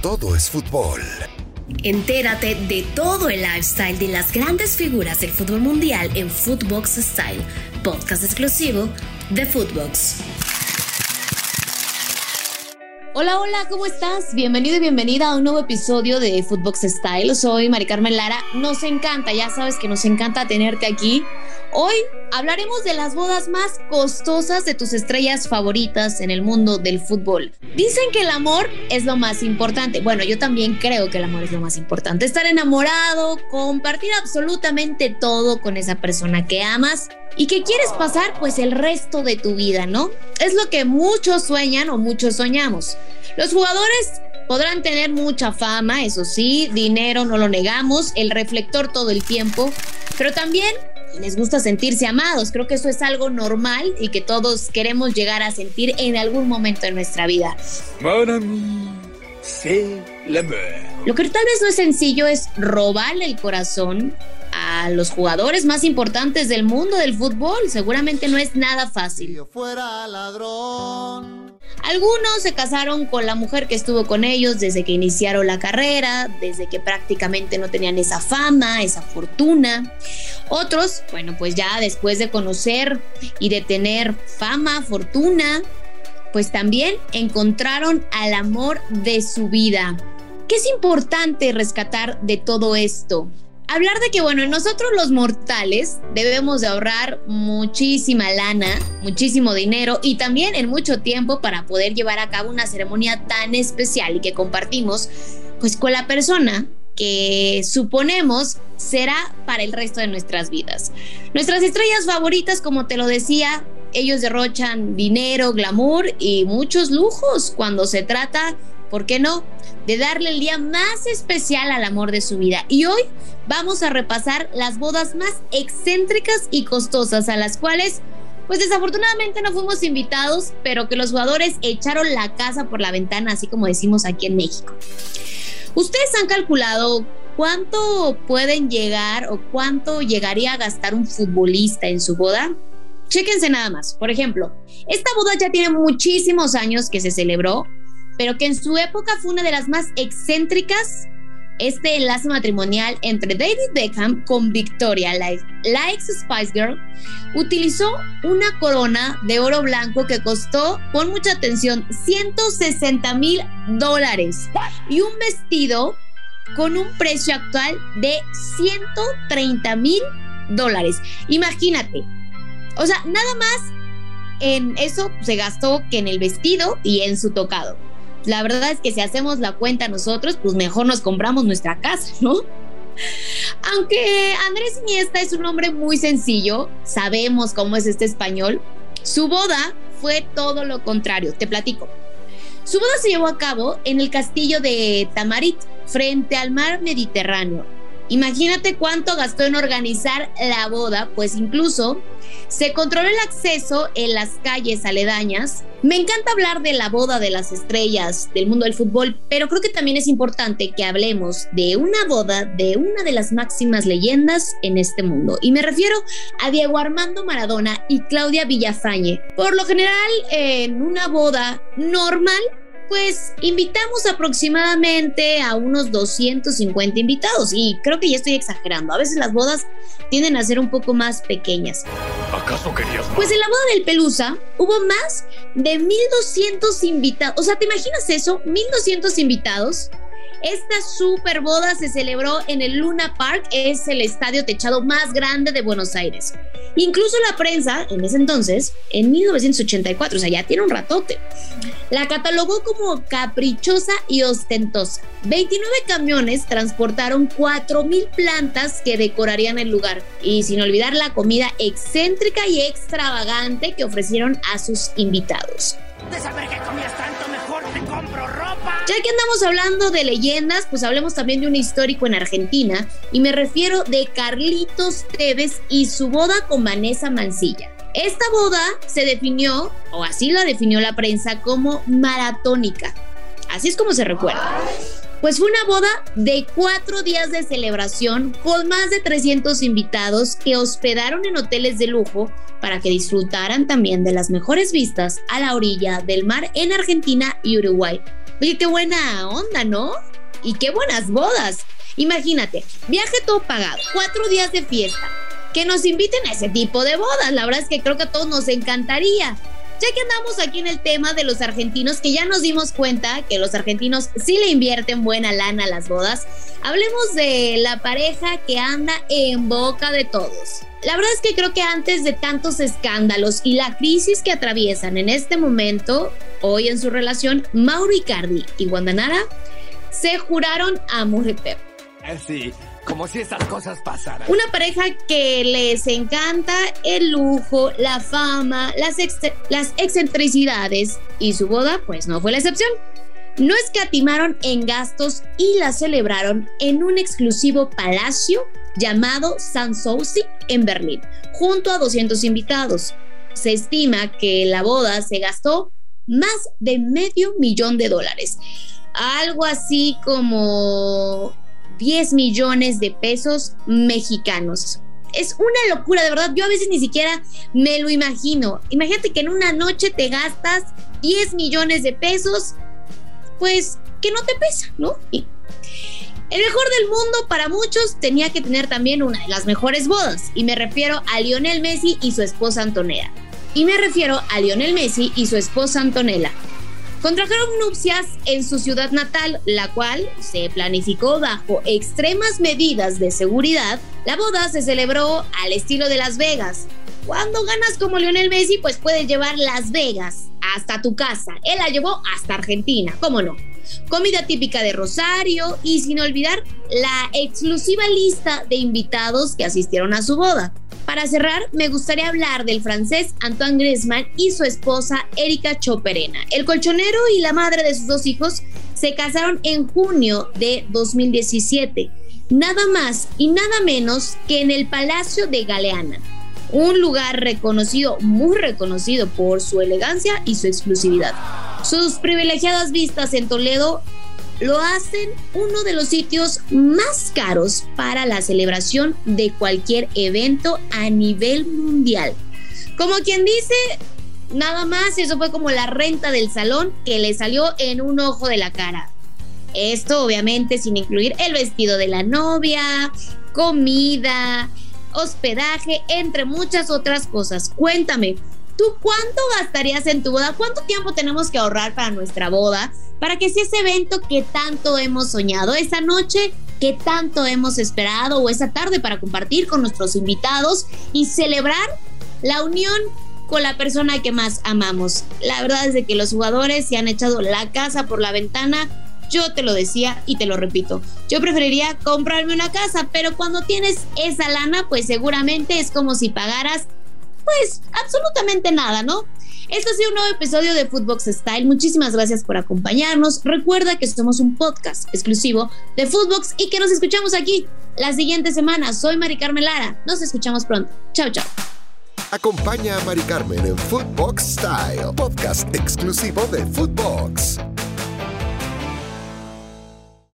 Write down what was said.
todo es fútbol. Entérate de todo el lifestyle de las grandes figuras del fútbol mundial en Footbox Style, podcast exclusivo de Footbox. Hola, hola, ¿cómo estás? Bienvenido y bienvenida a un nuevo episodio de Footbox Style. Soy Mari Carmen Lara. Nos encanta, ya sabes que nos encanta tenerte aquí. Hoy hablaremos de las bodas más costosas de tus estrellas favoritas en el mundo del fútbol. Dicen que el amor es lo más importante. Bueno, yo también creo que el amor es lo más importante. Estar enamorado, compartir absolutamente todo con esa persona que amas y que quieres pasar pues el resto de tu vida, ¿no? Es lo que muchos sueñan o muchos soñamos. Los jugadores podrán tener mucha fama, eso sí, dinero no lo negamos, el reflector todo el tiempo, pero también les gusta sentirse amados. Creo que eso es algo normal y que todos queremos llegar a sentir en algún momento de nuestra vida. Lo que tal vez no es sencillo es robarle el corazón a los jugadores más importantes del mundo del fútbol. Seguramente no es nada fácil. fuera ladrón. Algunos se casaron con la mujer que estuvo con ellos desde que iniciaron la carrera, desde que prácticamente no tenían esa fama, esa fortuna. Otros, bueno, pues ya después de conocer y de tener fama, fortuna, pues también encontraron al amor de su vida. ¿Qué es importante rescatar de todo esto? Hablar de que, bueno, nosotros los mortales debemos de ahorrar muchísima lana, muchísimo dinero y también en mucho tiempo para poder llevar a cabo una ceremonia tan especial y que compartimos pues con la persona que suponemos será para el resto de nuestras vidas. Nuestras estrellas favoritas, como te lo decía, ellos derrochan dinero, glamour y muchos lujos cuando se trata, ¿por qué no?, de darle el día más especial al amor de su vida. Y hoy vamos a repasar las bodas más excéntricas y costosas a las cuales, pues desafortunadamente no fuimos invitados, pero que los jugadores echaron la casa por la ventana, así como decimos aquí en México. ¿Ustedes han calculado cuánto pueden llegar o cuánto llegaría a gastar un futbolista en su boda? Chéquense nada más. Por ejemplo, esta boda ya tiene muchísimos años que se celebró, pero que en su época fue una de las más excéntricas este enlace matrimonial entre David Beckham con Victoria, la, ex Spice Girl, utilizó una corona de oro blanco que costó, con mucha atención, 160 mil dólares y un vestido con un precio actual de 130 mil dólares. Imagínate, o sea, nada más en eso se gastó que en el vestido y en su tocado la verdad es que si hacemos la cuenta nosotros, pues mejor nos compramos nuestra casa, ¿no? Aunque Andrés Iniesta es un hombre muy sencillo, sabemos cómo es este español, su boda fue todo lo contrario, te platico. Su boda se llevó a cabo en el castillo de Tamarit, frente al mar Mediterráneo, Imagínate cuánto gastó en organizar la boda, pues incluso se controló el acceso en las calles aledañas. Me encanta hablar de la boda de las estrellas del mundo del fútbol, pero creo que también es importante que hablemos de una boda de una de las máximas leyendas en este mundo. Y me refiero a Diego Armando Maradona y Claudia Villafañe. Por lo general, en una boda normal, pues invitamos aproximadamente a unos 250 invitados y creo que ya estoy exagerando. A veces las bodas tienden a ser un poco más pequeñas. ¿Acaso querías Pues en la boda del Pelusa hubo más de 1200 invitados. O sea, ¿te imaginas eso? 1200 invitados esta super boda se celebró en el Luna Park, es el estadio techado más grande de Buenos Aires. Incluso la prensa, en ese entonces, en 1984, o sea, ya tiene un ratote, la catalogó como caprichosa y ostentosa. 29 camiones transportaron 4.000 plantas que decorarían el lugar. Y sin olvidar la comida excéntrica y extravagante que ofrecieron a sus invitados. Te compro ropa. Ya que andamos hablando de leyendas, pues hablemos también de un histórico en Argentina, y me refiero de Carlitos Tevez y su boda con Vanessa Mancilla. Esta boda se definió, o así la definió la prensa, como maratónica. Así es como se recuerda. Pues fue una boda de cuatro días de celebración con más de 300 invitados que hospedaron en hoteles de lujo para que disfrutaran también de las mejores vistas a la orilla del mar en Argentina y Uruguay. Oye, qué buena onda, ¿no? Y qué buenas bodas. Imagínate, viaje todo pagado, cuatro días de fiesta. Que nos inviten a ese tipo de bodas. La verdad es que creo que a todos nos encantaría. Ya que andamos aquí en el tema de los argentinos, que ya nos dimos cuenta que los argentinos sí le invierten buena lana a las bodas, hablemos de la pareja que anda en boca de todos. La verdad es que creo que antes de tantos escándalos y la crisis que atraviesan en este momento, hoy en su relación, Mauro Icardi y Guandanara se juraron amor eterno. Sí, como si esas cosas pasaran. Una pareja que les encanta el lujo, la fama, las, las excentricidades y su boda pues no fue la excepción. No escatimaron en gastos y la celebraron en un exclusivo palacio llamado Sanssouci en Berlín, junto a 200 invitados. Se estima que la boda se gastó más de medio millón de dólares, algo así como 10 millones de pesos mexicanos. Es una locura, de verdad. Yo a veces ni siquiera me lo imagino. Imagínate que en una noche te gastas 10 millones de pesos, pues que no te pesa, ¿no? el mejor del mundo para muchos tenía que tener también una de las mejores bodas, y me refiero a Lionel Messi y su esposa Antonella. Y me refiero a Lionel Messi y su esposa Antonella. Contrajeron nupcias en su ciudad natal, la cual se planificó bajo extremas medidas de seguridad. La boda se celebró al estilo de Las Vegas. Cuando ganas como Lionel Messi, pues puedes llevar Las Vegas hasta tu casa. Él la llevó hasta Argentina, ¿cómo no? Comida típica de Rosario y sin olvidar la exclusiva lista de invitados que asistieron a su boda. Para cerrar, me gustaría hablar del francés Antoine Griezmann y su esposa Erika Choperena. El colchonero y la madre de sus dos hijos se casaron en junio de 2017, nada más y nada menos que en el Palacio de Galeana, un lugar reconocido, muy reconocido por su elegancia y su exclusividad. Sus privilegiadas vistas en Toledo lo hacen uno de los sitios más caros para la celebración de cualquier evento a nivel mundial. Como quien dice, nada más, eso fue como la renta del salón que le salió en un ojo de la cara. Esto obviamente sin incluir el vestido de la novia, comida, hospedaje, entre muchas otras cosas. Cuéntame, ¿Tú cuánto gastarías en tu boda? ¿Cuánto tiempo tenemos que ahorrar para nuestra boda? Para que sea ese evento que tanto hemos soñado, esa noche que tanto hemos esperado o esa tarde para compartir con nuestros invitados y celebrar la unión con la persona que más amamos. La verdad es de que los jugadores se han echado la casa por la ventana. Yo te lo decía y te lo repito. Yo preferiría comprarme una casa, pero cuando tienes esa lana, pues seguramente es como si pagaras pues absolutamente nada, ¿no? Esto ha sido un nuevo episodio de Footbox Style. Muchísimas gracias por acompañarnos. Recuerda que somos un podcast exclusivo de Footbox y que nos escuchamos aquí la siguiente semana. Soy Mari Carmen Lara. Nos escuchamos pronto. Chao, chao. Acompaña a Mari Carmen en Footbox Style, podcast exclusivo de Footbox.